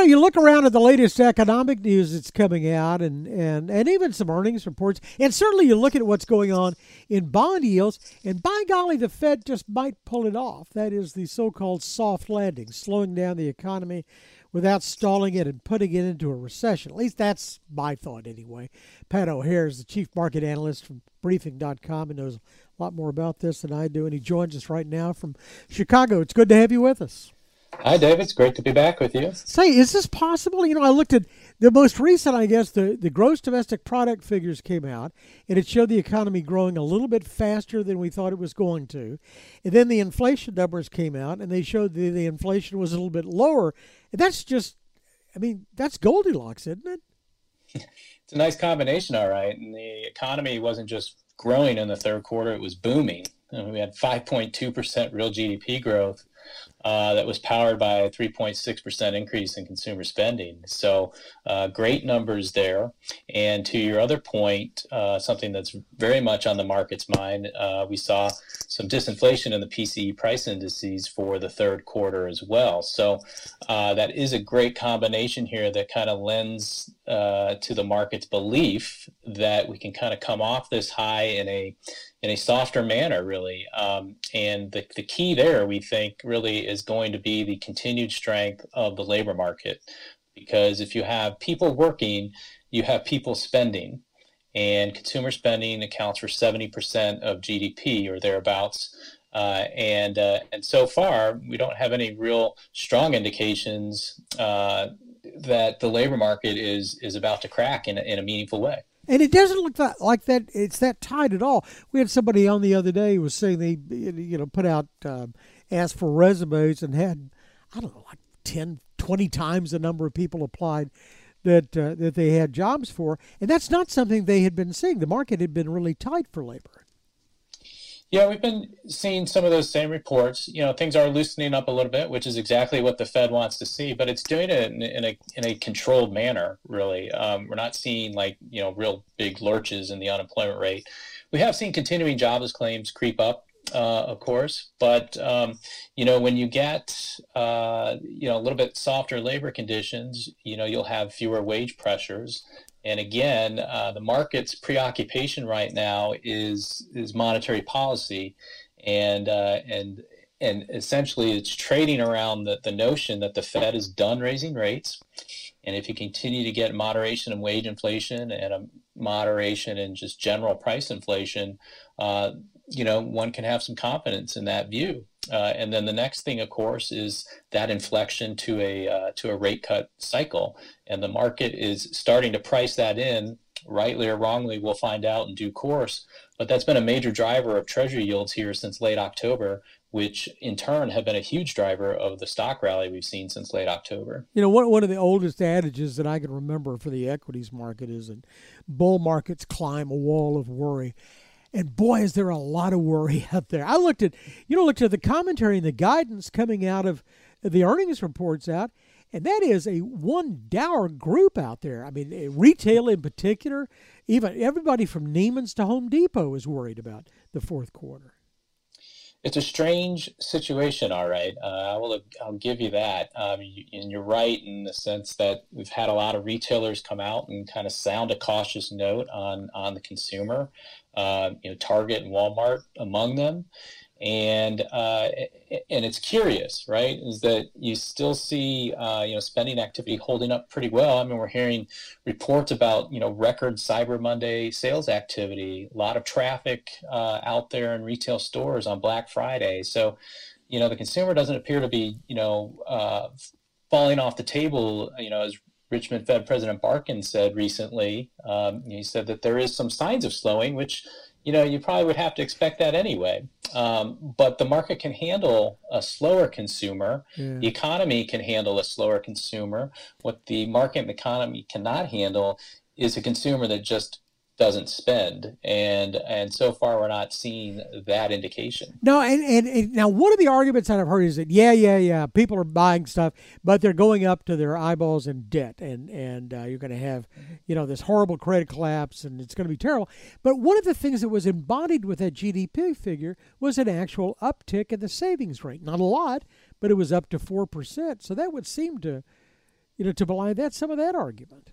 know, you look around at the latest economic news that's coming out and, and, and even some earnings reports, and certainly you look at what's going on in bond yields, and by golly, the Fed just might pull it off. That is the so called soft landing, slowing down the economy without stalling it and putting it into a recession. At least that's my thought anyway. Pat O'Hare is the chief market analyst from briefing.com and knows a lot more about this than I do, and he joins us right now from Chicago. It's good to have you with us. Hi, David. It's great to be back with you. Say, is this possible? You know, I looked at the most recent, I guess, the, the gross domestic product figures came out, and it showed the economy growing a little bit faster than we thought it was going to. And then the inflation numbers came out, and they showed the, the inflation was a little bit lower. And that's just, I mean, that's Goldilocks, isn't it? it's a nice combination, all right. And the economy wasn't just growing in the third quarter, it was booming. We had 5.2% real GDP growth uh, that was powered by a 3.6% increase in consumer spending. So, uh, great numbers there. And to your other point, uh, something that's very much on the market's mind, uh, we saw some disinflation in the PCE price indices for the third quarter as well. So, uh, that is a great combination here that kind of lends uh, to the market's belief that we can kind of come off this high in a in a softer manner, really. Um, and the, the key there, we think, really is going to be the continued strength of the labor market. Because if you have people working, you have people spending. And consumer spending accounts for 70% of GDP or thereabouts. Uh, and uh, and so far, we don't have any real strong indications uh, that the labor market is is about to crack in a, in a meaningful way. And it doesn't look that, like that. It's that tight at all. We had somebody on the other day who was saying they, you know, put out, um, asked for resumes and had, I don't know, like 10, 20 times the number of people applied that uh, that they had jobs for, and that's not something they had been seeing. The market had been really tight for labor. Yeah, we've been seeing some of those same reports. You know, things are loosening up a little bit, which is exactly what the Fed wants to see, but it's doing it in, in a in a controlled manner. Really, um, we're not seeing like you know real big lurches in the unemployment rate. We have seen continuing jobless claims creep up, uh, of course, but um, you know when you get uh, you know a little bit softer labor conditions, you know you'll have fewer wage pressures. And again, uh, the market's preoccupation right now is is monetary policy, and uh, and and essentially it's trading around the, the notion that the Fed is done raising rates, and if you continue to get moderation in wage inflation and a moderation in just general price inflation, uh, you know one can have some confidence in that view. Uh, and then the next thing, of course, is that inflection to a uh, to a rate cut cycle, and the market is starting to price that in, rightly or wrongly. We'll find out in due course. But that's been a major driver of Treasury yields here since late October, which in turn have been a huge driver of the stock rally we've seen since late October. You know, one one of the oldest adages that I can remember for the equities market is that bull markets climb a wall of worry. And boy, is there a lot of worry out there. I looked at, you know, looked at the commentary and the guidance coming out of the earnings reports out, and that is a one dour group out there. I mean, eh, retail in particular, even everybody from Neiman's to Home Depot is worried about the fourth quarter. It's a strange situation, all right. Uh, I will. I'll give you that. Um, you, and you're right in the sense that we've had a lot of retailers come out and kind of sound a cautious note on on the consumer uh, you know, Target and Walmart among them. And uh, and it's curious, right? Is that you still see uh, you know spending activity holding up pretty well. I mean, we're hearing reports about you know record Cyber Monday sales activity, a lot of traffic uh, out there in retail stores on Black Friday. So, you know, the consumer doesn't appear to be you know uh, falling off the table. You know, as Richmond Fed President Barkin said recently. Um, he said that there is some signs of slowing, which you know you probably would have to expect that anyway. Um, but the market can handle a slower consumer. Yeah. The economy can handle a slower consumer. What the market and economy cannot handle is a consumer that just doesn't spend and and so far we're not seeing that indication. No and, and, and, now one of the arguments that i've heard is that yeah yeah yeah people are buying stuff but they're going up to their eyeballs in debt and and uh, you're going to have you know this horrible credit collapse and it's going to be terrible. But one of the things that was embodied with that gdp figure was an actual uptick in the savings rate. Not a lot but it was up to 4% so that would seem to you know, to belie that some of that argument.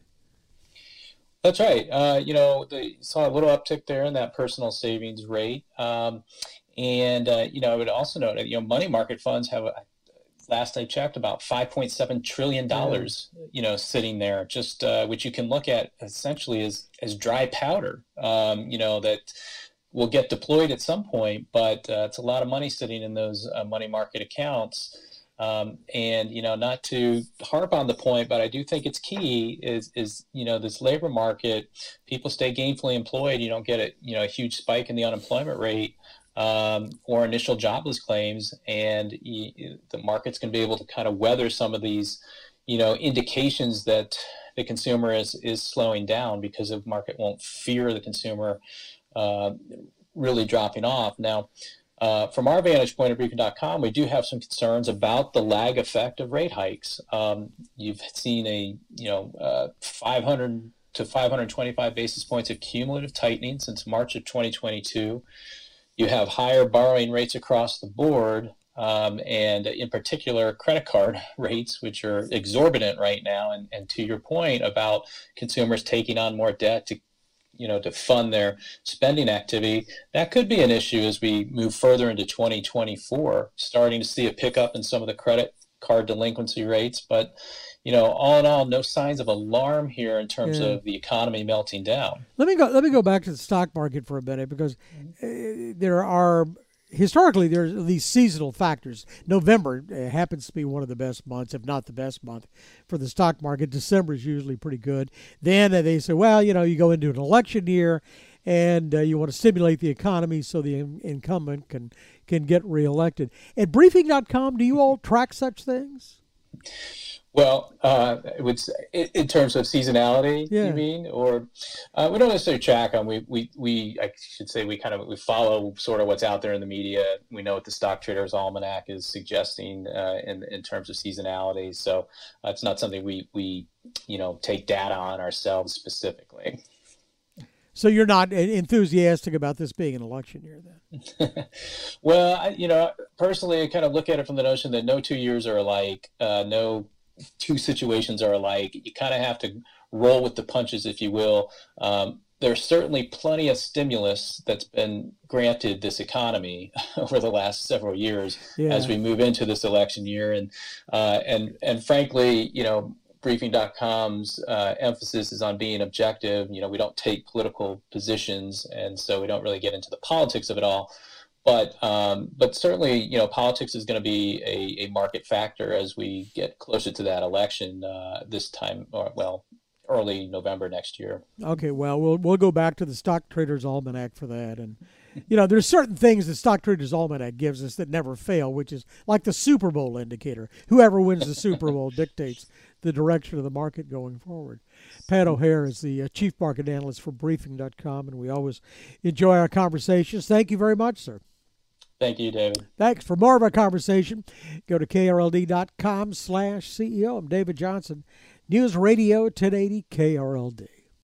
That's right. Uh, you know, they saw a little uptick there in that personal savings rate. Um, and, uh, you know, I would also note that, you know, money market funds have, last I checked, about $5.7 trillion, you know, sitting there, just uh, which you can look at essentially as, as dry powder, um, you know, that will get deployed at some point, but uh, it's a lot of money sitting in those uh, money market accounts. Um, and you know, not to harp on the point, but I do think it's key is is you know this labor market. People stay gainfully employed. You don't get a you know a huge spike in the unemployment rate um, or initial jobless claims, and you, the market's going to be able to kind of weather some of these you know indications that the consumer is is slowing down because the market won't fear the consumer uh, really dropping off now. Uh, from our vantage point at briefing.com, we do have some concerns about the lag effect of rate hikes. Um, you've seen a you know uh, 500 to 525 basis points of cumulative tightening since March of 2022. You have higher borrowing rates across the board, um, and in particular credit card rates, which are exorbitant right now. And, and to your point about consumers taking on more debt to you know to fund their spending activity. That could be an issue as we move further into 2024 starting to see a pickup in some of the credit card delinquency rates. But you know all in all no signs of alarm here in terms yeah. of the economy melting down. Let me go let me go back to the stock market for a minute because uh, there are historically there's these seasonal factors. November uh, happens to be one of the best months, if not the best month, for the stock market. December is usually pretty good. Then uh, they say, well, you know, you go into an election year, and uh, you want to stimulate the economy so the in- incumbent can can get reelected. At briefing.com, do you all track such things? Well, uh, would in, in terms of seasonality, yeah. you mean, or uh, we don't necessarily track them. We, we, we, I should say, we kind of we follow sort of what's out there in the media. We know what the Stock Traders Almanac is suggesting uh, in in terms of seasonality. So uh, it's not something we we you know take data on ourselves specifically. So you're not enthusiastic about this being an election year, then? well, I, you know, personally, I kind of look at it from the notion that no two years are alike. Uh, no two situations are alike. You kind of have to roll with the punches, if you will. Um, there's certainly plenty of stimulus that's been granted this economy over the last several years yeah. as we move into this election year, and uh, and and frankly, you know, briefing.com's uh, emphasis is on being objective. You know, we don't take political positions, and so we don't really get into the politics of it all but um, but certainly you know politics is going to be a, a market factor as we get closer to that election uh, this time or well early November next year. Okay, well we'll we'll go back to the stock traders almanac for that and you know there's certain things the stock traders almanac gives us that never fail which is like the Super Bowl indicator. Whoever wins the Super Bowl dictates the direction of the market going forward. Pat O'Hare is the uh, chief market analyst for briefing.com and we always enjoy our conversations. Thank you very much, sir. Thank you, David. Thanks. For more of our conversation, go to krld.com slash CEO. I'm David Johnson, News Radio 1080 KRLD.